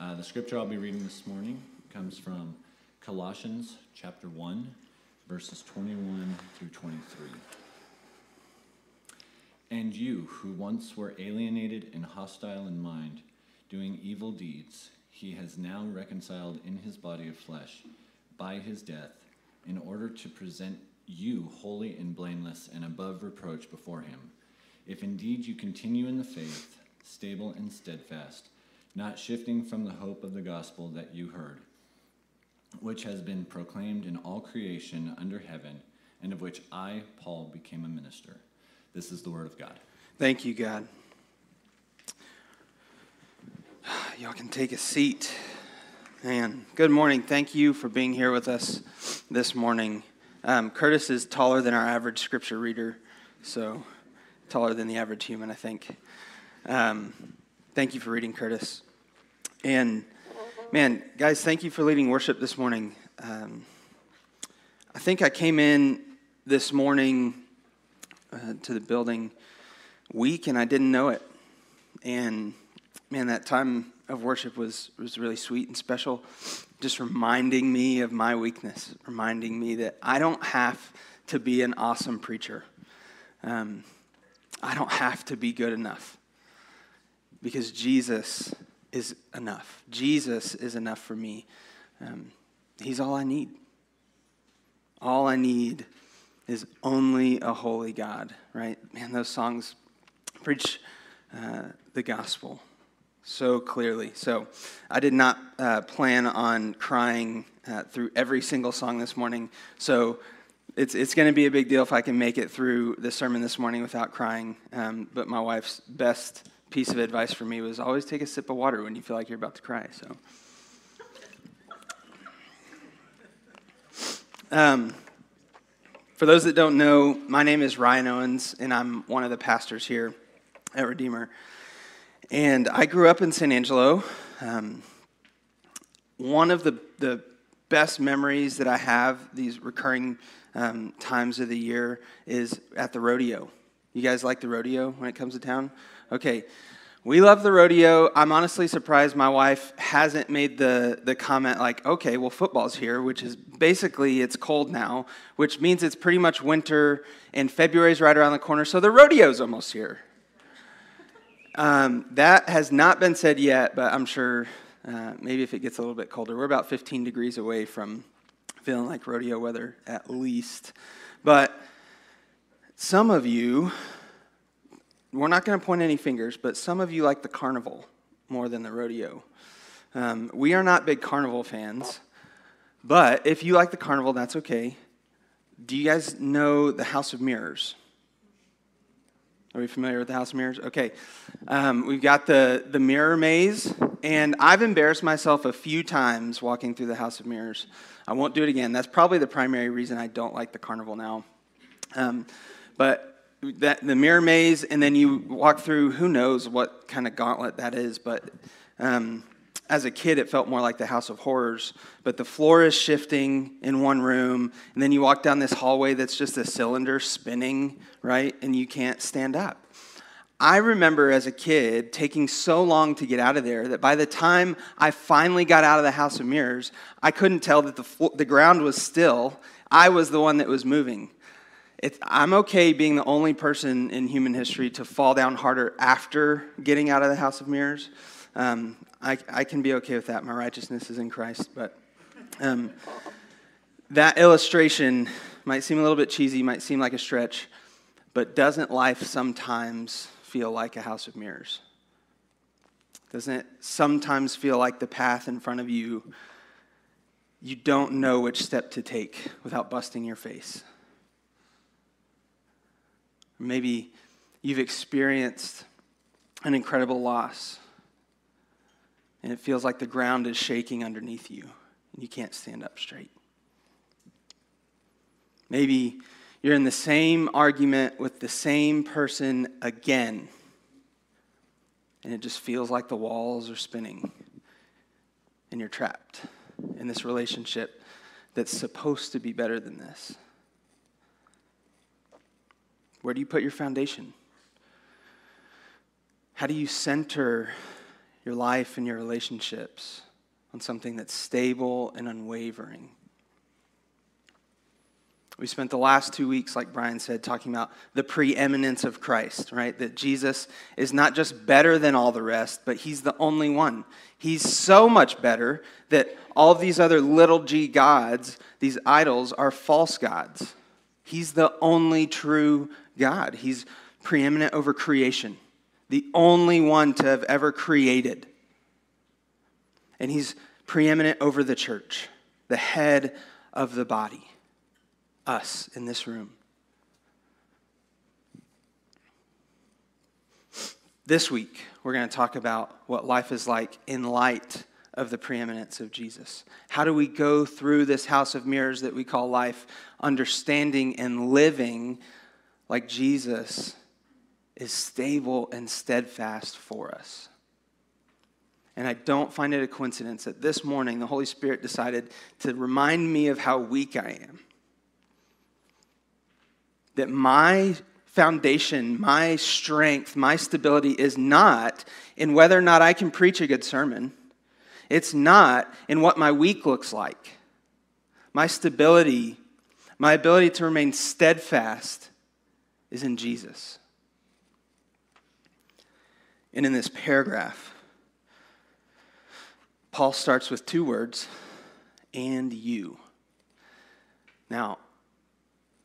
Uh, the scripture I'll be reading this morning comes from Colossians chapter 1, verses 21 through 23. And you, who once were alienated and hostile in mind, doing evil deeds, he has now reconciled in his body of flesh by his death, in order to present you holy and blameless and above reproach before him. If indeed you continue in the faith, stable and steadfast, not shifting from the hope of the gospel that you heard, which has been proclaimed in all creation under heaven, and of which I, Paul, became a minister. This is the word of God. Thank you, God. Y'all can take a seat. Man, good morning. Thank you for being here with us this morning. Um, Curtis is taller than our average scripture reader, so taller than the average human, I think. Um, thank you for reading, Curtis. And man, guys, thank you for leading worship this morning. Um, I think I came in this morning uh, to the building weak and I didn't know it. And man, that time of worship was, was really sweet and special, just reminding me of my weakness, reminding me that I don't have to be an awesome preacher. Um, I don't have to be good enough because Jesus is enough. Jesus is enough for me. Um, he's all I need. All I need is only a holy God, right? Man, those songs preach uh, the gospel so clearly. So I did not uh, plan on crying uh, through every single song this morning. So it's, it's going to be a big deal if I can make it through the sermon this morning without crying. Um, but my wife's best piece of advice for me was always take a sip of water when you feel like you're about to cry. So. Um, for those that don't know, my name is Ryan Owens, and I'm one of the pastors here at Redeemer. And I grew up in San Angelo. Um, one of the, the best memories that I have, these recurring um, times of the year, is at the rodeo. You guys like the rodeo when it comes to town? Okay. We love the rodeo. I'm honestly surprised my wife hasn't made the, the comment like, okay, well, football's here, which is basically it's cold now, which means it's pretty much winter and February's right around the corner, so the rodeo's almost here. Um, that has not been said yet, but I'm sure uh, maybe if it gets a little bit colder. We're about 15 degrees away from feeling like rodeo weather at least. But some of you we're not going to point any fingers, but some of you like the carnival more than the rodeo. Um, we are not big carnival fans, but if you like the carnival, that's okay. Do you guys know the House of Mirrors? Are we familiar with the House of Mirrors? Okay. Um, we've got the, the mirror maze, and I've embarrassed myself a few times walking through the House of Mirrors. I won't do it again. That's probably the primary reason I don't like the carnival now. Um, but that the mirror maze, and then you walk through. Who knows what kind of gauntlet that is? But um, as a kid, it felt more like the House of Horrors. But the floor is shifting in one room, and then you walk down this hallway that's just a cylinder spinning, right? And you can't stand up. I remember as a kid taking so long to get out of there that by the time I finally got out of the House of Mirrors, I couldn't tell that the, the ground was still. I was the one that was moving. It's, I'm okay being the only person in human history to fall down harder after getting out of the house of mirrors. Um, I, I, can be okay with that. My righteousness is in Christ. But um, that illustration might seem a little bit cheesy, might seem like a stretch, but doesn't life sometimes feel like a house of mirrors? Doesn't it sometimes feel like the path in front of you, you don't know which step to take without busting your face? Maybe you've experienced an incredible loss, and it feels like the ground is shaking underneath you, and you can't stand up straight. Maybe you're in the same argument with the same person again, and it just feels like the walls are spinning, and you're trapped in this relationship that's supposed to be better than this. Where do you put your foundation? How do you center your life and your relationships on something that's stable and unwavering. We spent the last two weeks, like Brian said, talking about the preeminence of Christ, right? That Jesus is not just better than all the rest, but he's the only one. He's so much better that all these other little g gods, these idols, are false gods. He's the only true God. He's preeminent over creation, the only one to have ever created. And he's preeminent over the church, the head of the body us in this room. This week, we're going to talk about what life is like in light of the preeminence of Jesus. How do we go through this house of mirrors that we call life, understanding and living like Jesus is stable and steadfast for us? And I don't find it a coincidence that this morning the Holy Spirit decided to remind me of how weak I am that my foundation, my strength, my stability is not in whether or not I can preach a good sermon. It's not in what my week looks like. My stability, my ability to remain steadfast is in Jesus. And in this paragraph, Paul starts with two words and you. Now,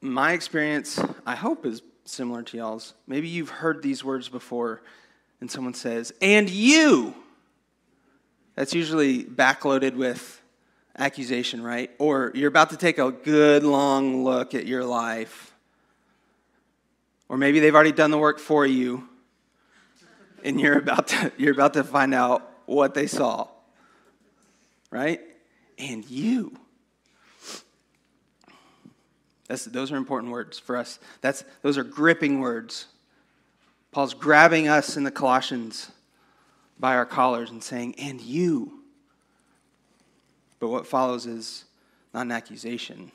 my experience, I hope, is similar to y'all's. Maybe you've heard these words before, and someone says, and you. That's usually backloaded with accusation, right? Or you're about to take a good long look at your life. Or maybe they've already done the work for you, and you're about to, you're about to find out what they saw, right? And you. That's, those are important words for us. That's, those are gripping words. Paul's grabbing us in the Colossians by our collars and saying, and you. But what follows is not an accusation.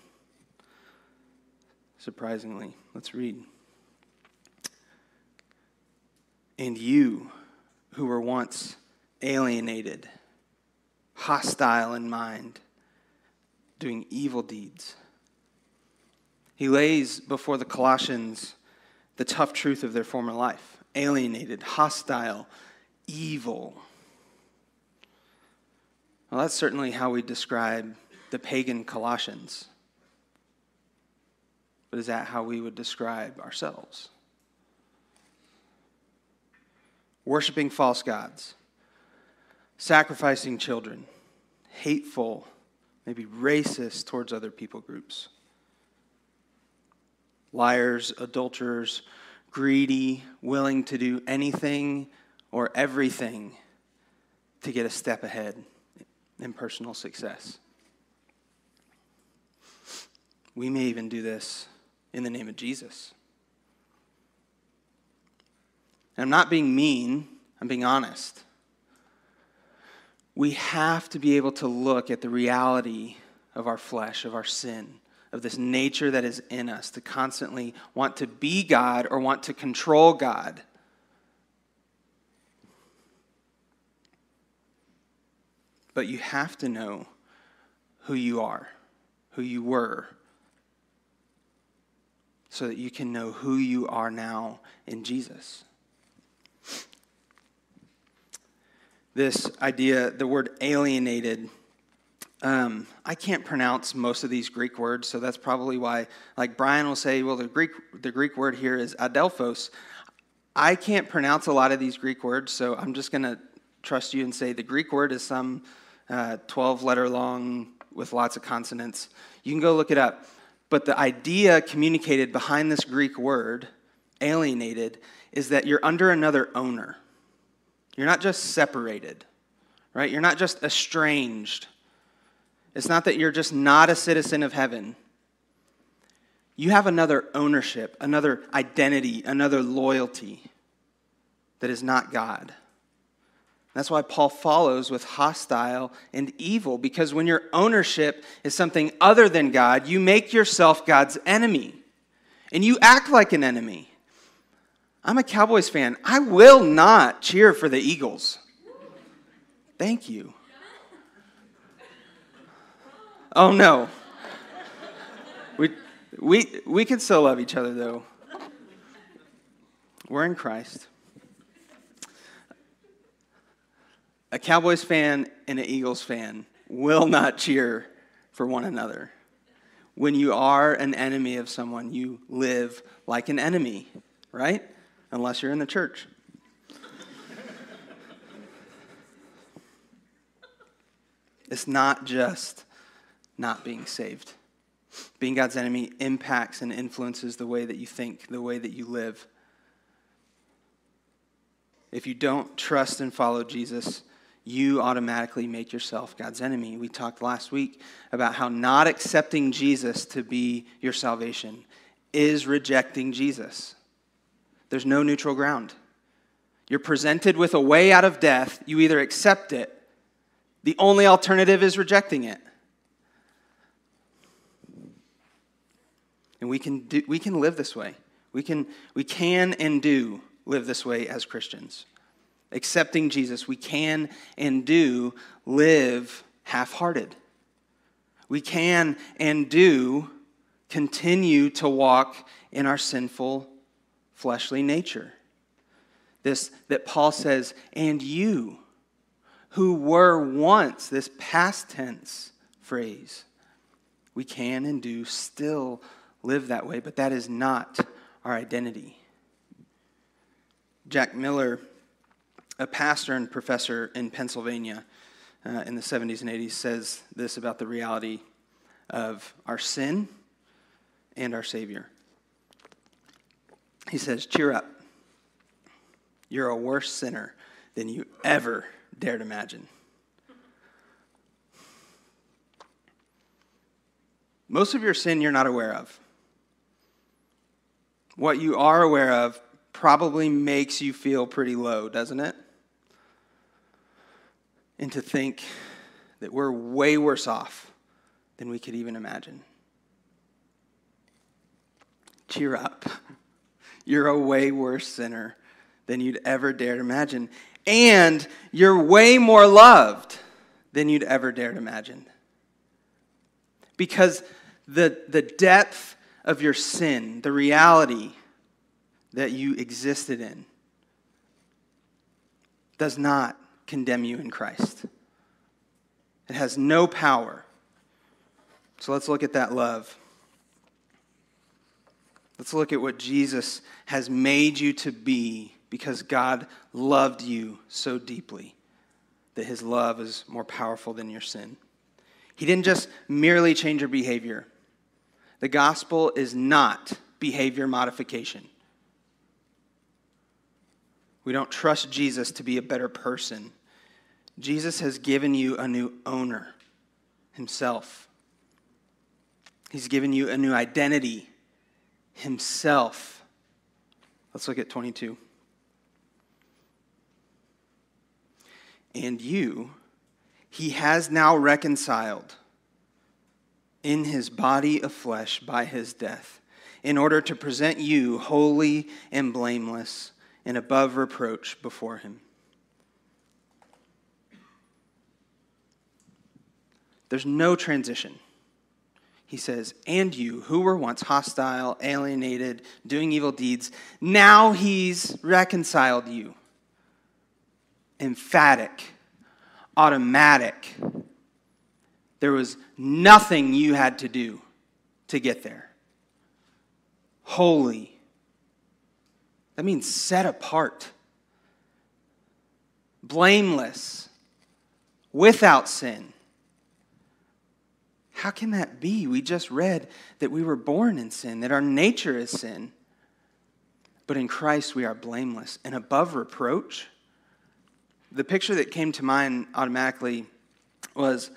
Surprisingly, let's read. And you who were once alienated, hostile in mind, doing evil deeds he lays before the Colossians the tough truth of their former life alienated, hostile, evil. Well, that's certainly how we describe the pagan Colossians. But is that how we would describe ourselves? Worshipping false gods, sacrificing children, hateful, maybe racist towards other people groups liars, adulterers, greedy, willing to do anything or everything to get a step ahead in personal success. We may even do this in the name of Jesus. And I'm not being mean, I'm being honest. We have to be able to look at the reality of our flesh, of our sin, of this nature that is in us to constantly want to be God or want to control God. But you have to know who you are, who you were, so that you can know who you are now in Jesus. This idea, the word alienated, um, I can't pronounce most of these Greek words, so that's probably why. Like Brian will say, well, the Greek the Greek word here is adelphos. I can't pronounce a lot of these Greek words, so I'm just going to trust you and say the Greek word is some uh, 12 letter long with lots of consonants. You can go look it up. But the idea communicated behind this Greek word, alienated, is that you're under another owner. You're not just separated, right? You're not just estranged it's not that you're just not a citizen of heaven. You have another ownership, another identity, another loyalty that is not God. That's why Paul follows with hostile and evil, because when your ownership is something other than God, you make yourself God's enemy. And you act like an enemy. I'm a Cowboys fan. I will not cheer for the Eagles. Thank you. Oh no. We, we, we can still love each other though. We're in Christ. A Cowboys fan and an Eagles fan will not cheer for one another. When you are an enemy of someone, you live like an enemy, right? Unless you're in the church. it's not just not being saved. Being God's enemy impacts and influences the way that you think, the way that you live. If you don't trust and follow Jesus, you automatically make yourself God's enemy. We talked last week about how not accepting Jesus to be your salvation is rejecting Jesus. There's no neutral ground. You're presented with a way out of death, you either accept it, the only alternative is rejecting it. And we can, do, we can live this way. We can, we can and do live this way as Christians. Accepting Jesus, we can and do live half hearted. We can and do continue to walk in our sinful fleshly nature. This that Paul says, and you who were once, this past tense phrase, we can and do still live that way, but that is not our identity. Jack Miller, a pastor and professor in Pennsylvania uh, in the 70s and 80s, says this about the reality of our sin and our Savior. He says, Cheer up. You're a worse sinner than you ever dared imagine. Most of your sin you're not aware of. What you are aware of probably makes you feel pretty low, doesn't it? And to think that we're way worse off than we could even imagine. Cheer up. You're a way worse sinner than you'd ever dare to imagine. And you're way more loved than you'd ever dare to imagine. Because the, the depth of your sin, the reality that you existed in, does not condemn you in Christ. It has no power. So let's look at that love. Let's look at what Jesus has made you to be because God loved you so deeply that his love is more powerful than your sin. He didn't just merely change your behavior. The gospel is not behavior modification. We don't trust Jesus to be a better person. Jesus has given you a new owner, himself. He's given you a new identity himself. Let's look at 22. And you, he has now reconciled in his body of flesh by his death, in order to present you holy and blameless and above reproach before him. There's no transition he says, and you, who were once hostile, alienated, doing evil deeds, now he's reconciled you. Emphatic, automatic. There was nothing you had to do to get there. Holy. That means set apart, blameless, without sin how can that be? We just read that we were born in sin, that our nature is sin. But in Christ, we are blameless and above reproach. The picture that came to mind automatically was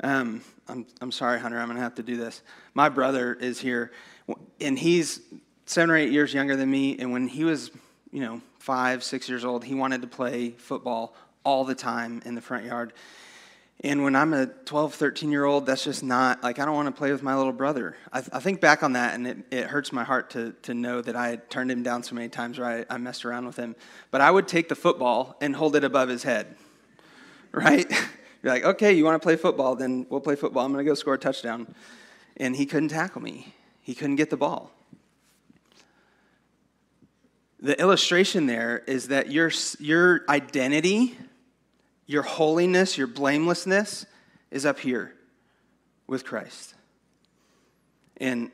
um, I'm, I'm sorry, Hunter, I'm going to have to do this. My brother is here, and he's seven or eight years younger than me. And when he was, you know, five, six years old, he wanted to play football all the time in the front yard. And when I'm a 12, 13 year old, that's just not, like, I don't want to play with my little brother. I, I think back on that, and it, it, hurts my heart to, to know that I had turned him down so many times where I, I messed around with him. But I would take the football and hold it above his head, right? You're like, okay, you want to play football? Then we'll play football. I'm going to go score a touchdown. And he couldn't tackle me, he couldn't get the ball. The illustration there is that your, your identity, your holiness, your blamelessness is up here with Christ. And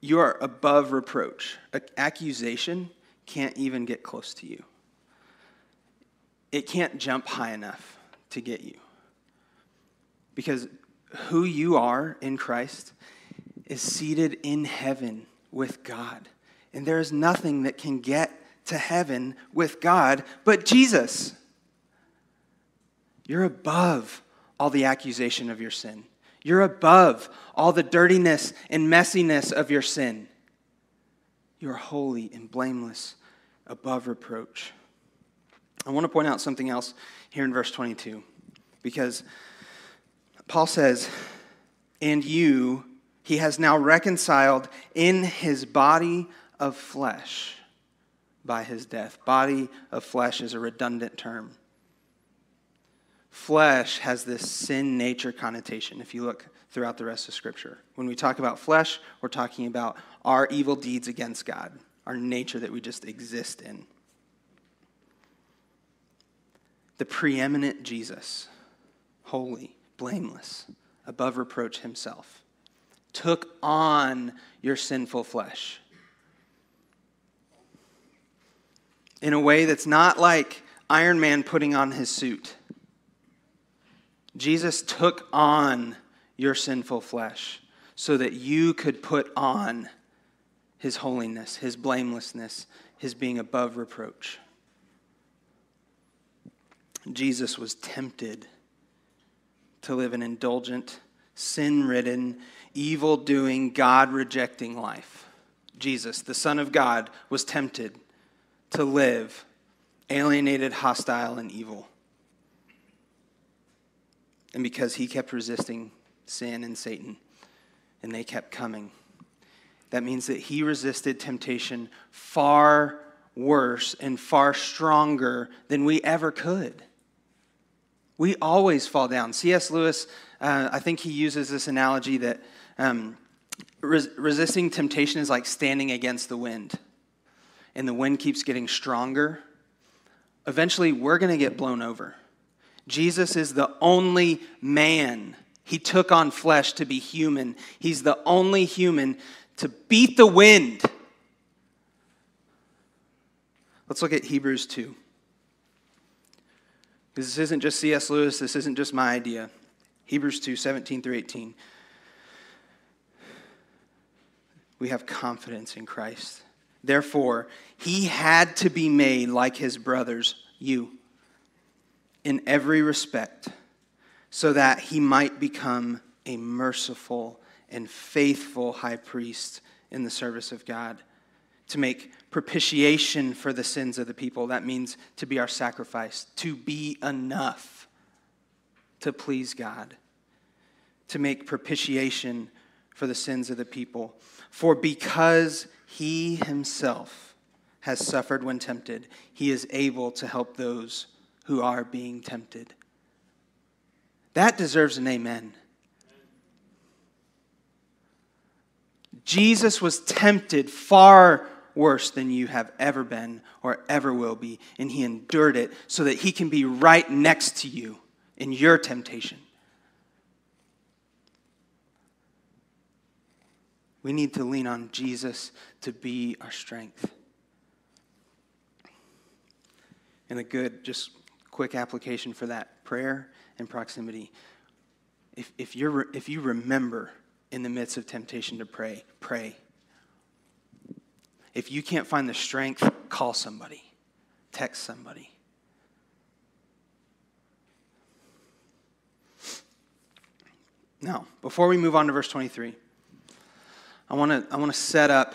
you are above reproach. Accusation can't even get close to you, it can't jump high enough to get you. Because who you are in Christ is seated in heaven with God. And there is nothing that can get to heaven with God but Jesus. You're above all the accusation of your sin. You're above all the dirtiness and messiness of your sin. You're holy and blameless, above reproach. I want to point out something else here in verse 22 because Paul says, And you, he has now reconciled in his body of flesh by his death. Body of flesh is a redundant term. Flesh has this sin nature connotation if you look throughout the rest of Scripture. When we talk about flesh, we're talking about our evil deeds against God, our nature that we just exist in. The preeminent Jesus, holy, blameless, above reproach himself, took on your sinful flesh in a way that's not like Iron Man putting on his suit. Jesus took on your sinful flesh so that you could put on his holiness, his blamelessness, his being above reproach. Jesus was tempted to live an indulgent, sin ridden, evil doing, God rejecting life. Jesus, the Son of God, was tempted to live alienated, hostile, and evil. And because he kept resisting sin and Satan, and they kept coming, that means that he resisted temptation far worse and far stronger than we ever could. We always fall down. C.S. Lewis, uh, I think he uses this analogy that um, res- resisting temptation is like standing against the wind and the wind keeps getting stronger, eventually we're going to get blown over. Jesus is the only man. He took on flesh to be human. He's the only human to beat the wind. Let's look at Hebrews 2. Because this isn't just C.S. Lewis, this isn't just my idea. Hebrews 2 17 through 18. We have confidence in Christ. Therefore, he had to be made like his brothers, you, in every respect, so that he might become a merciful and faithful high priest in the service of God, to make propitiation for the sins of the people. That means to be our sacrifice, to be enough to please God, to make propitiation for the sins of the people. For because he himself has suffered when tempted, he is able to help those who are being tempted. That deserves an amen. Jesus was tempted far worse than you have ever been or ever will be, and he endured it so that he can be right next to you in your temptation. We need to lean on Jesus to be our strength. And a good, just quick application for that prayer and proximity. If, if, you're, if you remember in the midst of temptation to pray, pray. If you can't find the strength, call somebody, text somebody. Now, before we move on to verse 23, I want to I want to set up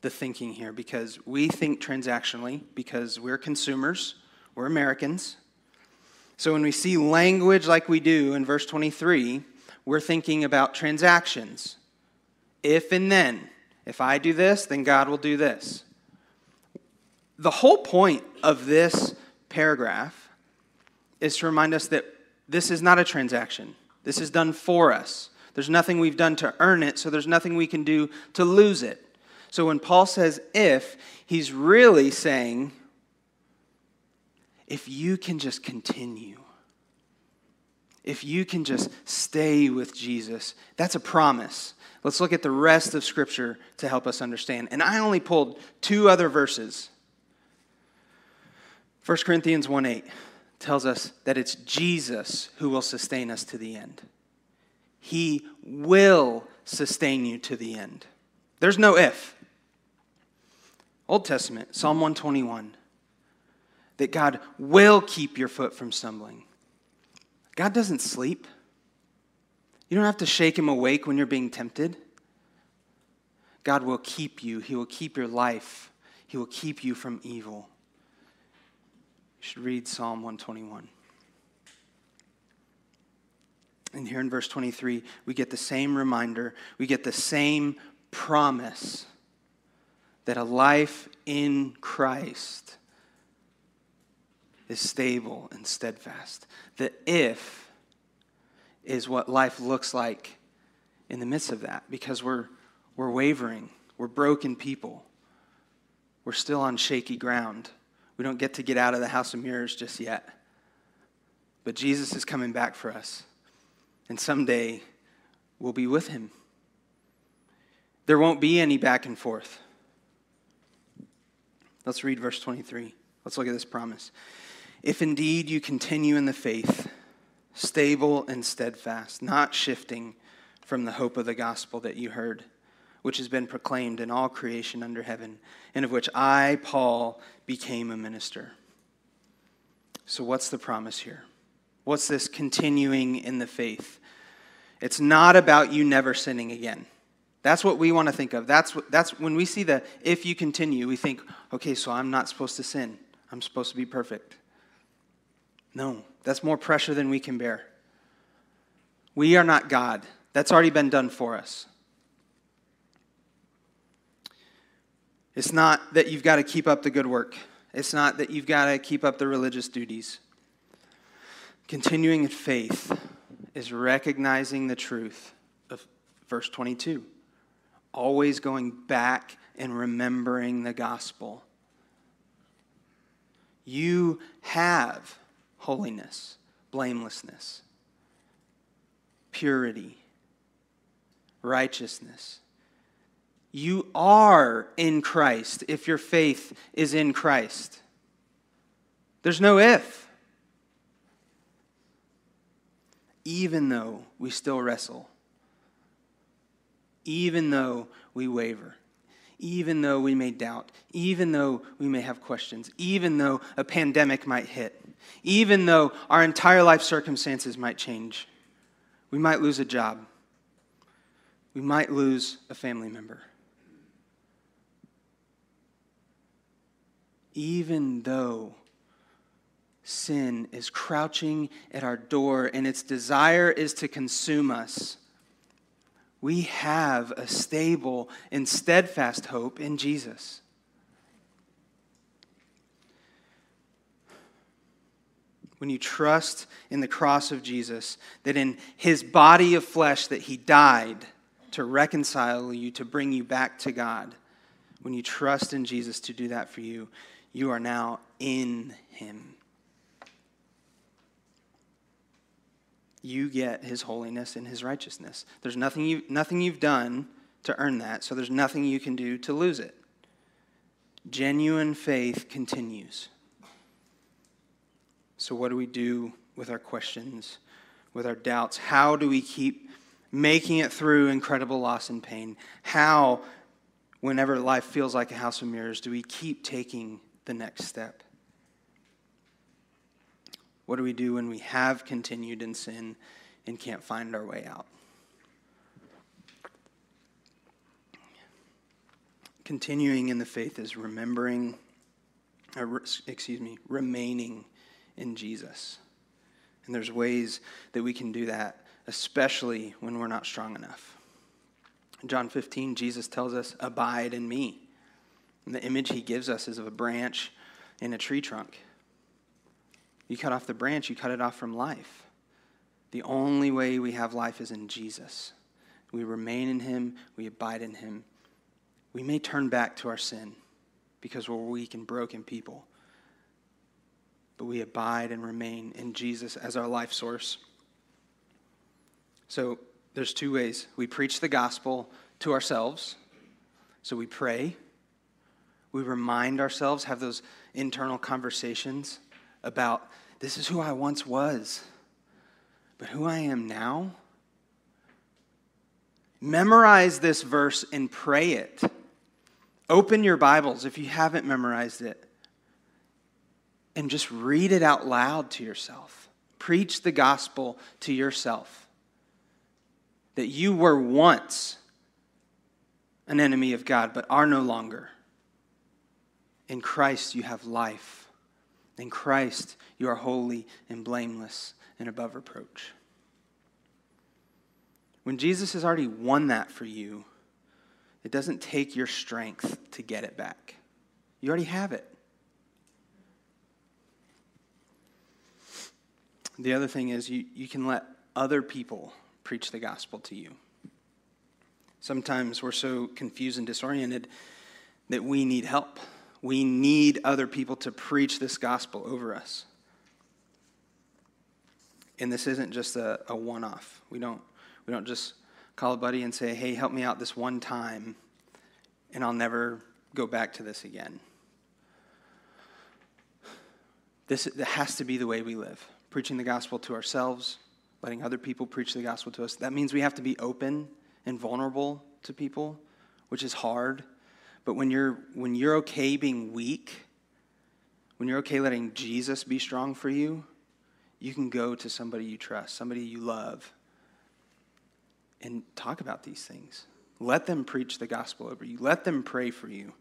the thinking here because we think transactionally because we're consumers, we're Americans. So when we see language like we do in verse 23, we're thinking about transactions. If and then. If I do this, then God will do this. The whole point of this paragraph is to remind us that this is not a transaction. This is done for us. There's nothing we've done to earn it, so there's nothing we can do to lose it. So when Paul says if, he's really saying if you can just continue, if you can just stay with Jesus, that's a promise. Let's look at the rest of Scripture to help us understand. And I only pulled two other verses. 1 Corinthians 1 8 tells us that it's Jesus who will sustain us to the end. He will sustain you to the end. There's no if. Old Testament, Psalm 121, that God will keep your foot from stumbling. God doesn't sleep. You don't have to shake him awake when you're being tempted. God will keep you, He will keep your life, He will keep you from evil. You should read Psalm 121. And here in verse 23, we get the same reminder, we get the same promise that a life in Christ is stable and steadfast. The if is what life looks like in the midst of that because we're, we're wavering, we're broken people, we're still on shaky ground. We don't get to get out of the house of mirrors just yet. But Jesus is coming back for us. And someday we'll be with him. There won't be any back and forth. Let's read verse 23. Let's look at this promise. If indeed you continue in the faith, stable and steadfast, not shifting from the hope of the gospel that you heard which has been proclaimed in all creation under heaven, and of which I, Paul, became a minister. So, what's the promise here? What's this continuing in the faith? It's not about you never sinning again. That's what we want to think of. That's, what, that's when we see the if you continue, we think, okay, so I'm not supposed to sin. I'm supposed to be perfect. No, that's more pressure than we can bear. We are not God. That's already been done for us. It's not that you've got to keep up the good work. It's not that you've got to keep up the religious duties. Continuing in faith is recognizing the truth of verse 22, always going back and remembering the gospel. You have holiness, blamelessness, purity, righteousness, you are in Christ if your faith is in Christ. There's no if. Even though we still wrestle, even though we waver, even though we may doubt, even though we may have questions, even though a pandemic might hit, even though our entire life circumstances might change, we might lose a job, we might lose a family member. even though sin is crouching at our door and its desire is to consume us, we have a stable and steadfast hope in Jesus. When you trust in the cross of Jesus, that in his body of flesh that he died to reconcile you, to bring you back to God, when you trust in Jesus to do that for you, you are now in him. You get his holiness and his righteousness. There's nothing, you, nothing you've done to earn that, so there's nothing you can do to lose it. Genuine faith continues. So, what do we do with our questions, with our doubts? How do we keep making it through incredible loss and pain? How, whenever life feels like a house of mirrors, do we keep taking the next step? What do we do when we have continued in sin and can't find our way out? Continuing in the faith is remembering, or, excuse me, remaining in Jesus. And there's ways that we can do that, especially when we're not strong enough. In John 15, Jesus tells us, Abide in me. And the image he gives us is of a branch in a tree trunk. You cut off the branch, you cut it off from life. The only way we have life is in Jesus. We remain in him, we abide in him. We may turn back to our sin because we're weak and broken people, but we abide and remain in Jesus as our life source. So there's two ways. We preach the gospel to ourselves. So we pray. We remind ourselves, have those internal conversations about this is who I once was, but who I am now. Memorize this verse and pray it. Open your Bibles if you haven't memorized it and just read it out loud to yourself. Preach the gospel to yourself that you were once an enemy of God, but are no longer. In Christ, you have life. In Christ, you are holy and blameless and above reproach. When Jesus has already won that for you, it doesn't take your strength to get it back. You already have it. The other thing is, you, you can let other people preach the gospel to you. Sometimes we're so confused and disoriented that we need help. We need other people to preach this gospel over us. And this isn't just a, a one off. We don't, we don't just call a buddy and say, hey, help me out this one time, and I'll never go back to this again. This has to be the way we live preaching the gospel to ourselves, letting other people preach the gospel to us. That means we have to be open and vulnerable to people, which is hard. But when you're when you're okay being weak, when you're okay letting Jesus be strong for you, you can go to somebody you trust, somebody you love, and talk about these things. Let them preach the gospel over you. Let them pray for you.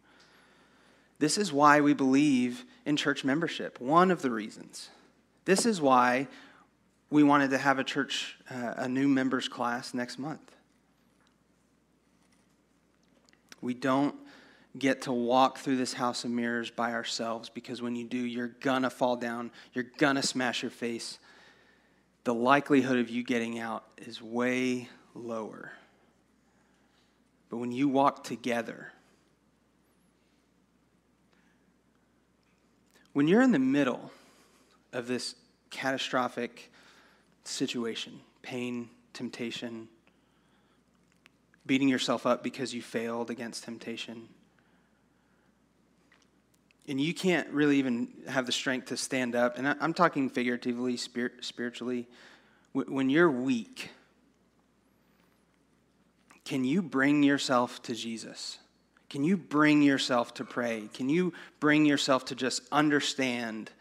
This is why we believe in church membership. One of the reasons. This is why we wanted to have a church, uh, a new members class next month. We don't get to walk through this house of mirrors by ourselves because when you do, you're gonna fall down, you're gonna smash your face. The likelihood of you getting out is way lower. But when you walk together, when you're in the middle of this catastrophic situation, pain, temptation, beating yourself up because you failed against temptation. And you can't really even have the strength to stand up. And I'm talking figuratively, spiritually. When you're weak, can you bring yourself to Jesus? Can you bring yourself to pray? Can you bring yourself to just understand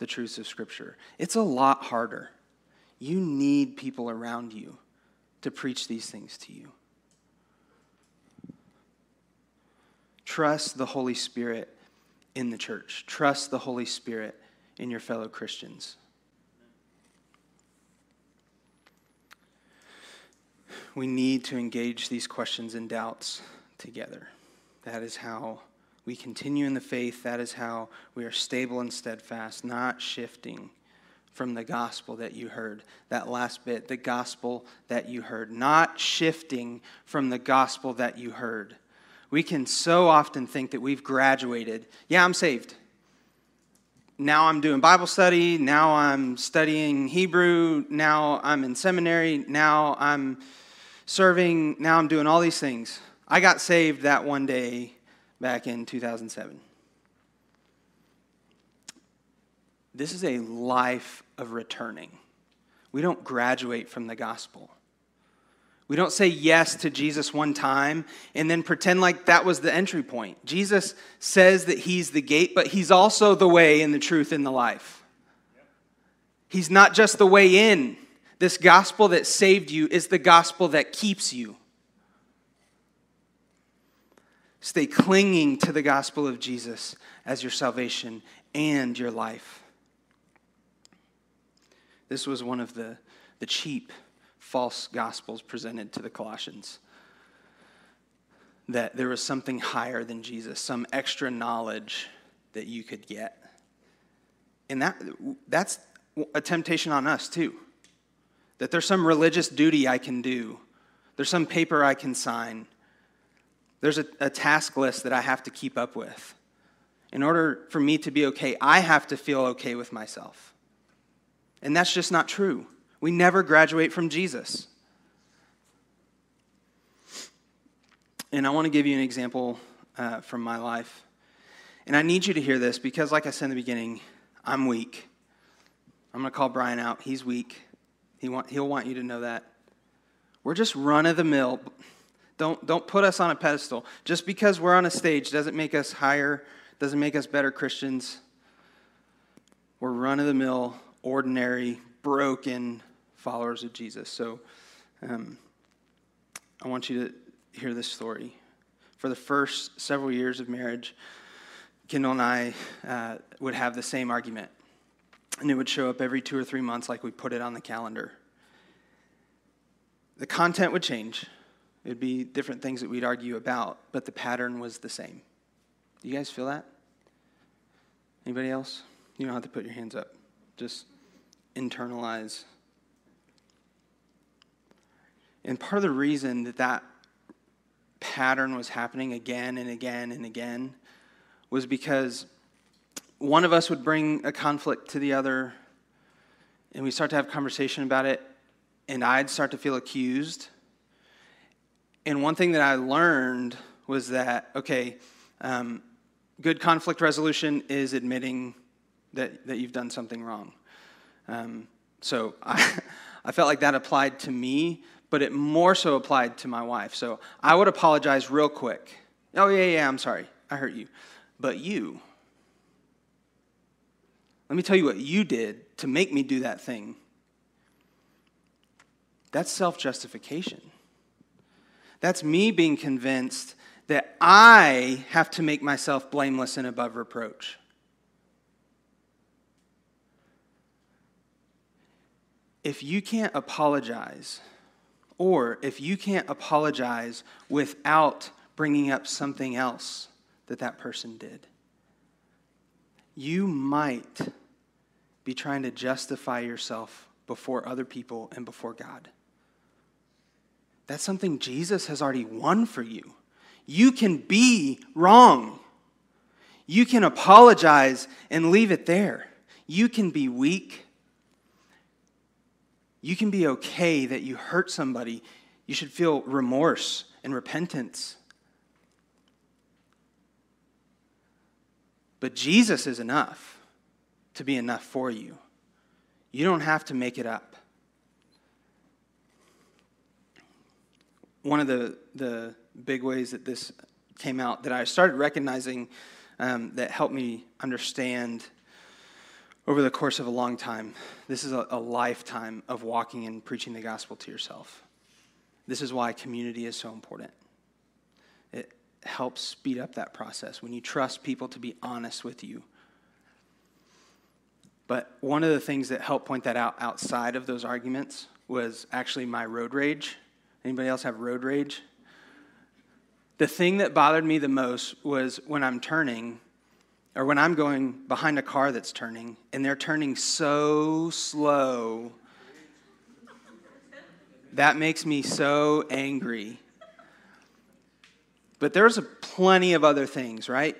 the truths of Scripture? It's a lot harder. You need people around you to preach these things to you. Trust the Holy Spirit in the church, trust the Holy Spirit in your fellow Christians. We need to engage these questions and doubts together. That is how we continue in the faith. That is how we are stable and steadfast, not shifting from the gospel that you heard. That last bit, the gospel that you heard, not shifting from the gospel that you heard. We can so often think that we've graduated. Yeah, I'm saved. Now I'm doing Bible study. Now I'm studying Hebrew. Now I'm in seminary. Now I'm serving. Now I'm doing all these things. I got saved that one day back in 2007. This is a life of returning. We don't graduate from the gospel. We don't say yes to Jesus one time and then pretend like that was the entry point. Jesus says that he's the gate, but he's also the way and the truth and the life. He's not just the way in. This gospel that saved you is the gospel that keeps you. Stay clinging to the gospel of Jesus as your salvation and your life. This was one of the, the cheap false gospels presented to the Colossians. That there was something higher than Jesus, some extra knowledge that you could get. And that, that's a temptation on us too. That there's some religious duty I can do, there's some paper I can sign, there's a, a task list that I have to keep up with. In order for me to be okay, I have to feel okay with myself. And that's just not true. We never graduate from Jesus. And I want to give you an example uh, from my life. And I need you to hear this because, like I said in the beginning, I'm weak. I'm going to call Brian out. He's weak. He want, he'll want you to know that. We're just run of the mill. Don't, don't put us on a pedestal. Just because we're on a stage doesn't make us higher, doesn't make us better Christians. We're run of the mill, ordinary, broken followers of Jesus. So um, I want you to hear this story. For the first several years of marriage, Kendall and I uh, would have the same argument. And it would show up every two or three months, like we put it on the calendar. The content would change. It'd be different things that we'd argue about, but the pattern was the same. Do you guys feel that? Anybody else? You don't have to put your hands up. Just internalize. And part of the reason that that pattern was happening again and again and again was because one of us would bring a conflict to the other, and we start to have conversation about it, and I'd start to feel accused. And one thing that I learned was that, okay, um, good conflict resolution is admitting that, that you've done something wrong. Um, so I, I felt like that applied to me, but it more so applied to my wife. So I would apologize real quick. Oh, yeah, yeah, I'm sorry. I hurt you. But you, let me tell you what you did to make me do that thing. That's self justification. That's me being convinced that I have to make myself blameless and above reproach. If you can't apologize, or if you can't apologize without bringing up something else that that person did, you might be trying to justify yourself before other people and before God. That's something Jesus has already won for you. You can be wrong. You can apologize and leave it there. You can be weak you can be okay that you hurt somebody. You should feel remorse and repentance. But Jesus is enough to be enough for you. You don't have to make it up. One of the, the big ways that this came out that I started recognizing um, that helped me understand over the course of a long time. This is a, a, lifetime of walking and preaching the gospel to yourself. This is why community is so important. It helps speed up that process when you trust people to be honest with you. But one of the things that helped point that out outside of those arguments was actually my road rage. Anybody else have road rage? The thing that bothered me the most was when I'm turning or when I'm going behind a car that's turning and they're turning so slow, that makes me so angry. But there's a plenty of other things, right?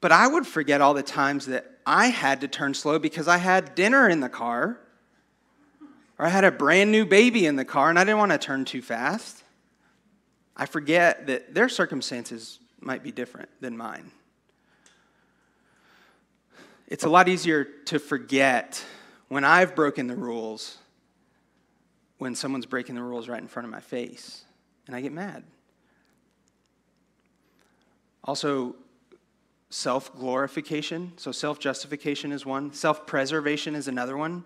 But I would forget all the times that I had to turn slow because I had dinner in the car or I had a brand new baby in the car and I didn't want to turn too fast. I forget that their circumstances might be different than mine. It's a lot easier to forget when I've broken the rules when someone's breaking the rules right in front of my face, and I get mad. Also, self glorification. So, self justification is one, self preservation is another one.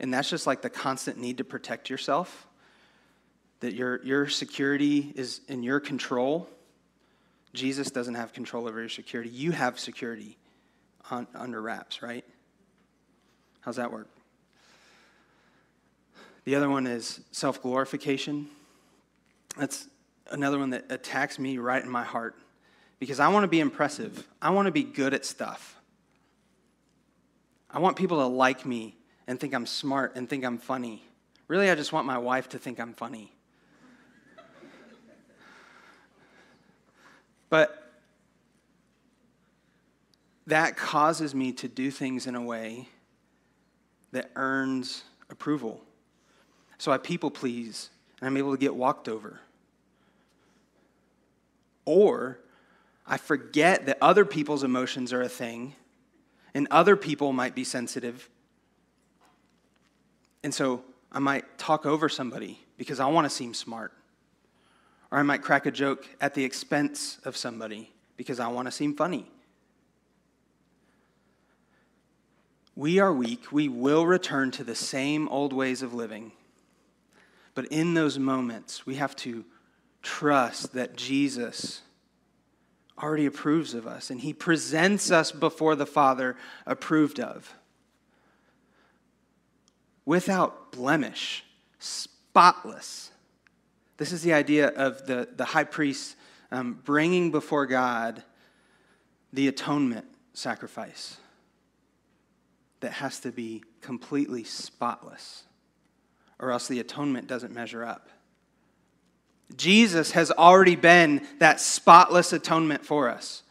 And that's just like the constant need to protect yourself, that your, your security is in your control. Jesus doesn't have control over your security, you have security on, under wraps, right? How's that work? The other one is self glorification. That's another one that attacks me right in my heart because I want to be impressive. I want to be good at stuff. I want people to like me and think I'm smart and think I'm funny. Really, I just want my wife to think I'm funny. But that causes me to do things in a way that earns approval. So I people please, and I'm able to get walked over. Or I forget that other people's emotions are a thing, and other people might be sensitive. And so I might talk over somebody because I want to seem smart. Or I might crack a joke at the expense of somebody because I want to seem funny. We are weak. We will return to the same old ways of living. But in those moments, we have to trust that Jesus already approves of us and he presents us before the Father approved of. Without blemish, spotless. This is the idea of the, the high priest um, bringing before God the atonement sacrifice that has to be completely spotless, or else the atonement doesn't measure up. Jesus has already been that spotless atonement for us.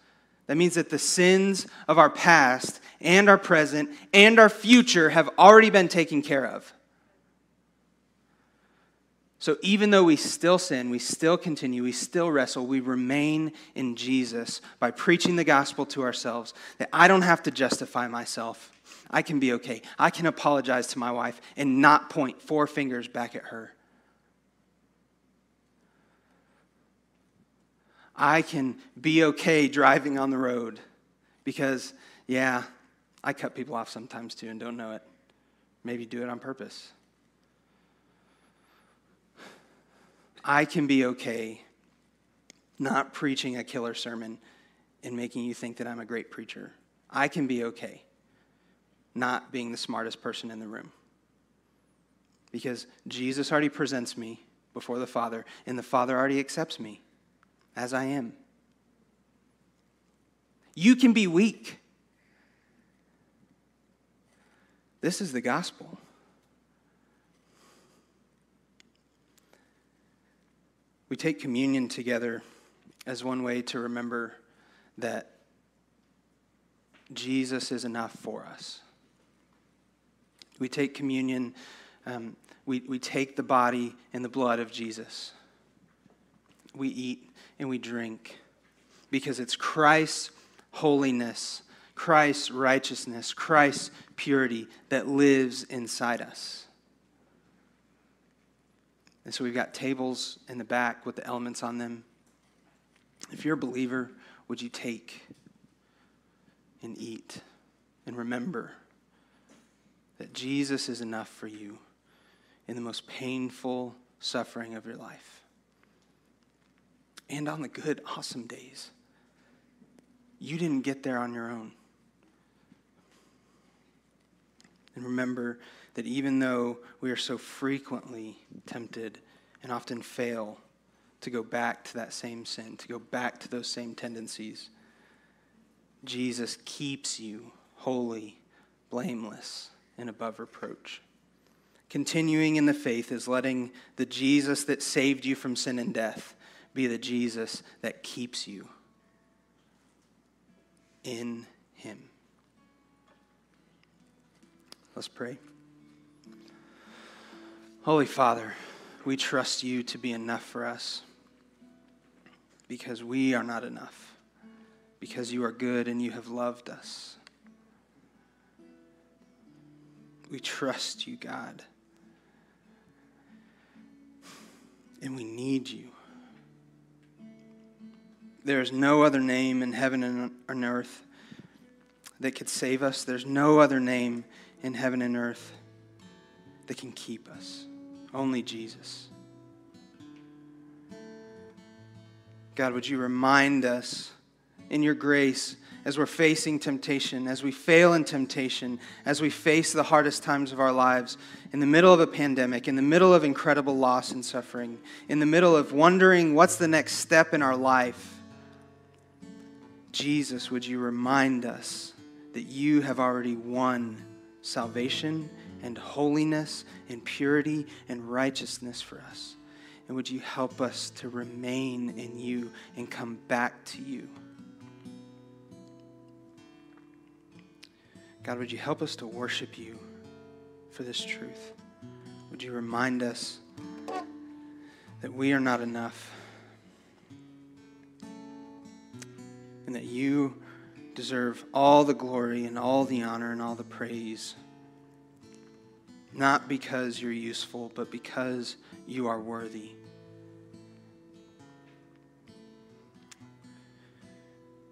That means that the sins of our past and our present and our future have already been taken care of. So even though we still sin, we still continue, we still wrestle, we remain in Jesus by preaching the gospel to ourselves that I don't have to justify myself. I can be okay. I can apologize to my wife and not point four fingers back at her. I can be okay driving on the road because, yeah, I cut people off sometimes too and don't know it. Maybe do it on purpose. I can be okay not preaching a killer sermon and making you think that I'm a great preacher. I can be okay not being the smartest person in the room. Because Jesus already presents me before the Father, and the Father already accepts me as I am. You can be weak. This is the gospel. We take communion together as one way to remember that Jesus is enough for us. We take communion, um, we, we take the body and the blood of Jesus. We eat and we drink because it's Christ's holiness, Christ's righteousness, Christ's purity that lives inside us. And so we've got tables in the back with the elements on them. If you're a believer, would you take and eat and remember that Jesus is enough for you in the most painful suffering of your life? And on the good, awesome days. You didn't get there on your own. And remember that even though we are so frequently tempted and often fail to go back to that same sin, to go back to those same tendencies, Jesus keeps you holy, blameless, and above reproach. Continuing in the faith is letting the Jesus that saved you from sin and death be the Jesus that keeps you in Him. Let's pray. Holy Father, we trust you to be enough for us because we are not enough, because you are good and you have loved us. We trust you, God, and we need you. There is no other name in heaven and on earth that could save us. There's no other name in heaven and earth that can keep us. Only Jesus. God, would you remind us in your grace as we're facing temptation, as we fail in temptation, as we face the hardest times of our lives, in the middle of a pandemic, in the middle of incredible loss and suffering, in the middle of wondering what's the next step in our life Jesus, would you remind us that you have already won salvation and holiness and purity and righteousness for us. And would you help us to remain in you and come back to you? God, would you help us to worship you for this truth? Would you remind us that we are not enough and that you deserve all the glory and all the honor and all the praise. Not because you're useful, but because you are worthy.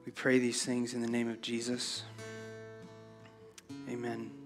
We pray these things in the name of Jesus. Amen.